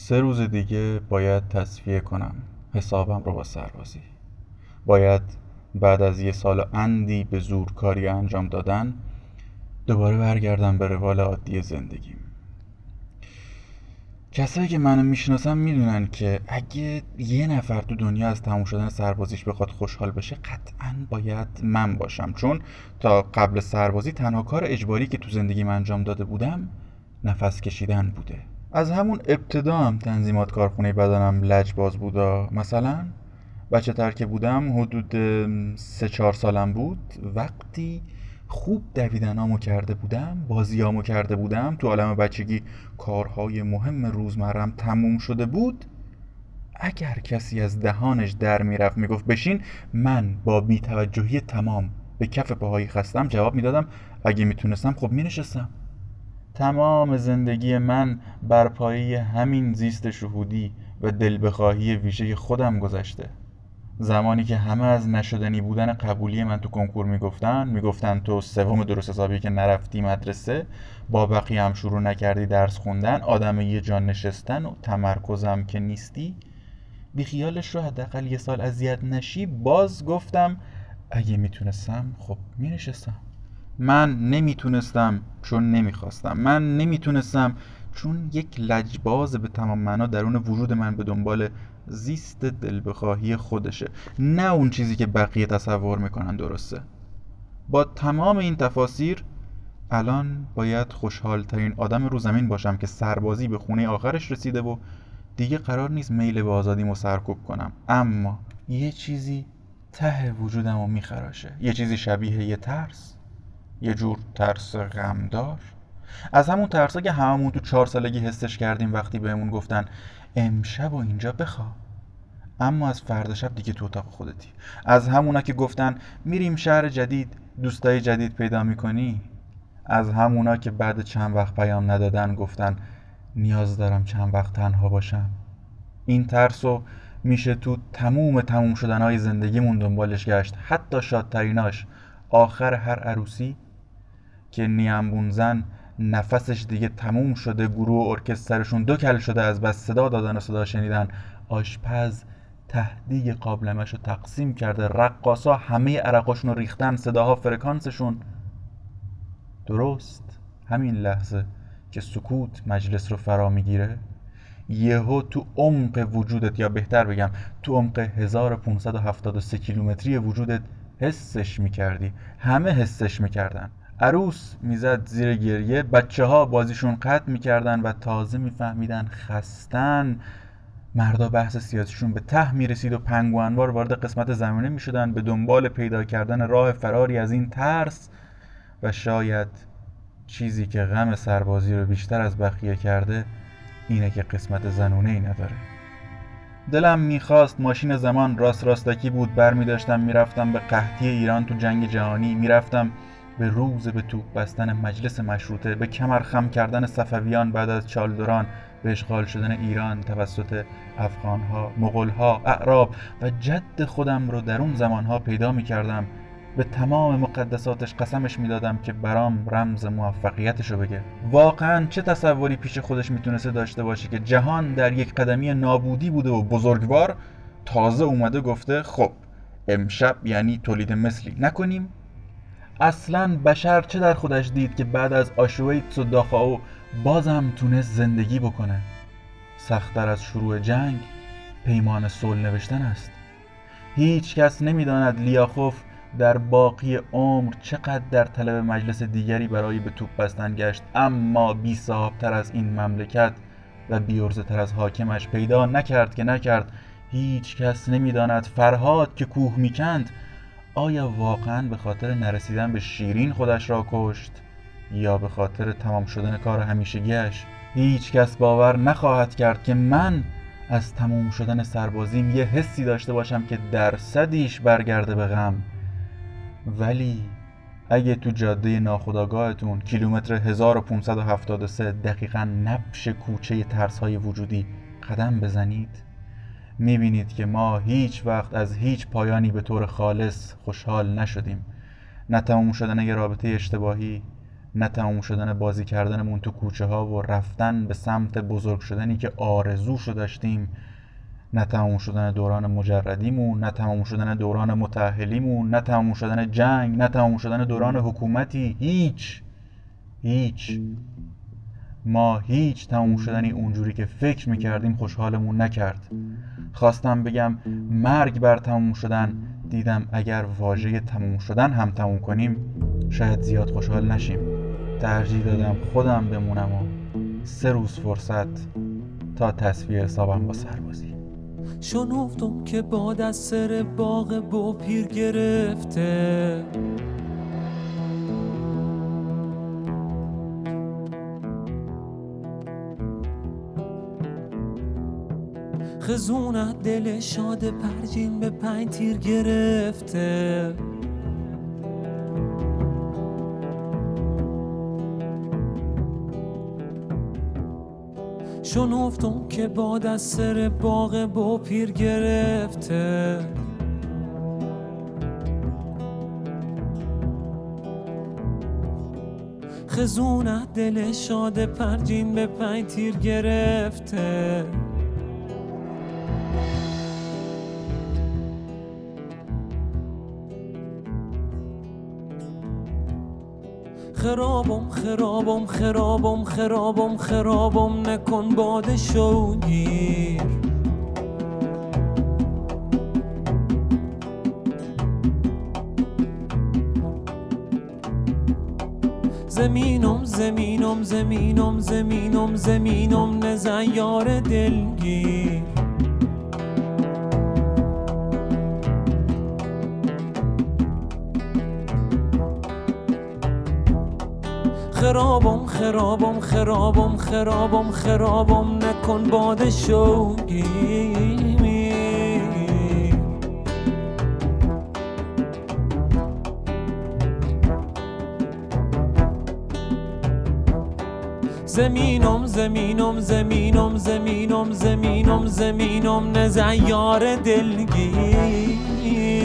سه روز دیگه باید تصفیه کنم حسابم رو با سربازی. باید بعد از یه سال اندی به زور کاری انجام دادن دوباره برگردم به روال عادی زندگیم. کسایی که منو می‌شناسن می‌دونن که اگه یه نفر تو دنیا از تموم شدن سربازیش بخواد خوشحال بشه قطعا باید من باشم. چون تا قبل سربازی تنها کار اجباری که تو زندگیم انجام داده بودم نفس کشیدن بوده. از همون ابتدا هم تنظیمات کارخونه بدنم لجباز بودا. مثلا بچه تر که بودم حدود سه چهار سالم بود. وقتی خوب دویدنامو کرده بودم بازیامو کرده بودم تو عالم بچگی کارهای مهم روزمرم تموم شده بود اگر کسی از دهانش در می‌رفت می‌گفت بشین من با بیتوجهی تمام به کف پاهایی خستم جواب می‌دادم اگه می‌تونستم خب مینشستم. تمام زندگی من بر پایه همین زیست شهودی و دل بخواهی ویژه خودم گذشته. زمانی که همه از نشدنی بودن قبولی من تو کنکور می‌گفتن می‌گفتن تو سوم درست حسابی که نرفتی مدرسه با بقیه هم شروع نکردی درس خوندن آدم یه جان نشستن و تمرکزم که نیستی بیخیالش رو حداقل یه سال اذیت نشی باز گفتم اگه می‌تونستم خب مینشستم. من نمی‌تونستم چون نمی‌خواستم. من نمی‌تونستم چون یک لجباز به تمام معنا درون وجود من به دنبال زیست دل بخواهی خودشه. نه اون چیزی که بقیه تصور می‌کنن درسته. با تمام این تفاسیر الان باید خوشحال ترین آدم رو زمین باشم که سربازی به خونه آخرش رسیده و دیگه قرار نیست میل به آزادیمو سرکوب کنم. اما یه چیزی ته وجودم رو میخراشه. یه چیزی شبیه یه ترس. یه جور ترس غمدار. از همون ترسا که هممون تو چهار سالگی حسش کردیم وقتی بهمون گفتن امشب و اینجا بخوا. اما از فردا شب دیگه تو اتاق خودتی. از همونا که گفتن میریم شهر جدید دوستای جدید پیدا می‌کنی. از همونا که بعد چند وقت پیام ندادن گفتن نیاز دارم چند وقت تنها باشم. این ترسو میشه تو تموم تموم شدنهای زندگیمون دنبالش گشت. حتی شادتریناش آخر هر عروسی که نیمبون زن نفسش دیگه تموم شده گروه ارکسترشون دو کل شده از بس صدا دادن و صدا شنیدن. آشپز تهدیگ قابلمش رو تقسیم کرده. رقاسا همه عرقاشون رو ریختن صداها فرکانسشون. درست همین لحظه که سکوت مجلس رو فرا می‌گیره یهو تو عمق وجودت یا بهتر بگم تو عمق 1573 کیلومتری وجودت حسش می‌کردی. همه حسش می‌کردن. عروس می‌زد زیر گریه. بچه ها بازیشون قطع می‌کردن و تازه میفهمیدن خستن. مردا بحث سیاسیشون به ته می‌رسید و پنگوانوار وارد قسمت زمینه می‌شدن. به دنبال پیدا کردن راه فراری از این ترس و شاید چیزی که غم سربازی رو بیشتر از بقیه کرده اینه که قسمت زنونه ای نداره. دلم می‌خواست ماشین زمان راست راستکی بود. بر می داشتم می‌رفتم به قحطی ایران تو جنگ جهانی. می‌رفتم به روز به توپ بستن مجلس مشروطه به کمر خم کردن صفویان بعد از چالدوران به اشغال شدن ایران توسط افغانها، مغلها، اعراب و جد خودم رو در اون زمانها پیدا می کردم به تمام مقدساتش قسمش می‌دادم که برام رمز موفقیتش رو بگه. واقعا چه تصوری پیش خودش می‌تونسته داشته باشه که جهان در یک قدمی نابودی بوده و بزرگوار تازه اومده گفته خب امشب یعنی تولید مثلی نکنیم. اصلا بشر چه در خودش دید که بعد از آشویتس و داخاو بازم تونست زندگی بکنه؟ سختتر از شروع جنگ پیمان صلح نوشتن است. هیچ کس نمی‌داند لیاخوف در باقی عمر چقدر در طلب مجلس دیگری برای به توپ بستن گشت اما بی تر از این مملکت و بیورزه تر از حاکمش پیدا نکرد که نکرد. هیچ کس نمی‌داند فرهاد که کوه می‌کند آیا واقعا به خاطر نرسیدن به شیرین خودش را کشت؟ یا به خاطر تمام شدن کار همیشگیش هیچ کس باور نخواهد کرد که من از تموم شدن سربازیم یه حسی داشته باشم که درصدیش برگرده به غم. ولی اگه تو جاده ناخداگاهتون کیلومتر 1573 دقیقا نبش کوچه ترس های وجودی قدم بزنید می‌بینید که ما هیچ وقت از هیچ پایانی به طور خالص خوشحال نشدیم. نه تموم شدن یه رابطه اشتباهی نه تموم شدن بازی کردنمون تو کوچه ها و رفتن به سمت بزرگ شدنی که آرزوشو داشتیم. نه تموم شدن دوران مجردیمون نه تموم شدن دوران متحلیمون نه تموم شدن جنگ نه تموم شدن دوران حکومتی. هیچ. هیچ. ما هیچ تموم شدنی اونجوری که فکر می‌کردیم خوشحالمون نکرد. خواستم بگم مرگ بر تموم شدن دیدم اگر واژه تموم شدن هم تموم کنیم شاید زیاد خوشحال نشیم. ترجیح دادم خودم بمونم و سه روز فرصت تا تصویه حسابم با سربازی شنفتم که باد از سر باغ با پیر گرفته. خزونت دل شاد پرجین به پنج تیر گرفته. شنفتم که باد از سر باغ با پیر گرفته. خزونت دل شاد پرجین به پنج تیر گرفته. خرابم خرابم خرابم خرابم خرابم نکن باد شوگیر. زمینم زمینم زمینم زمینم زمینم نزیار دلگیر. خرابم خرابم خرابم خرابم خرابم نکن باد شوگیر زمینم زمینم زمینم زمینم زمینم زمینم نزیار دلگیر.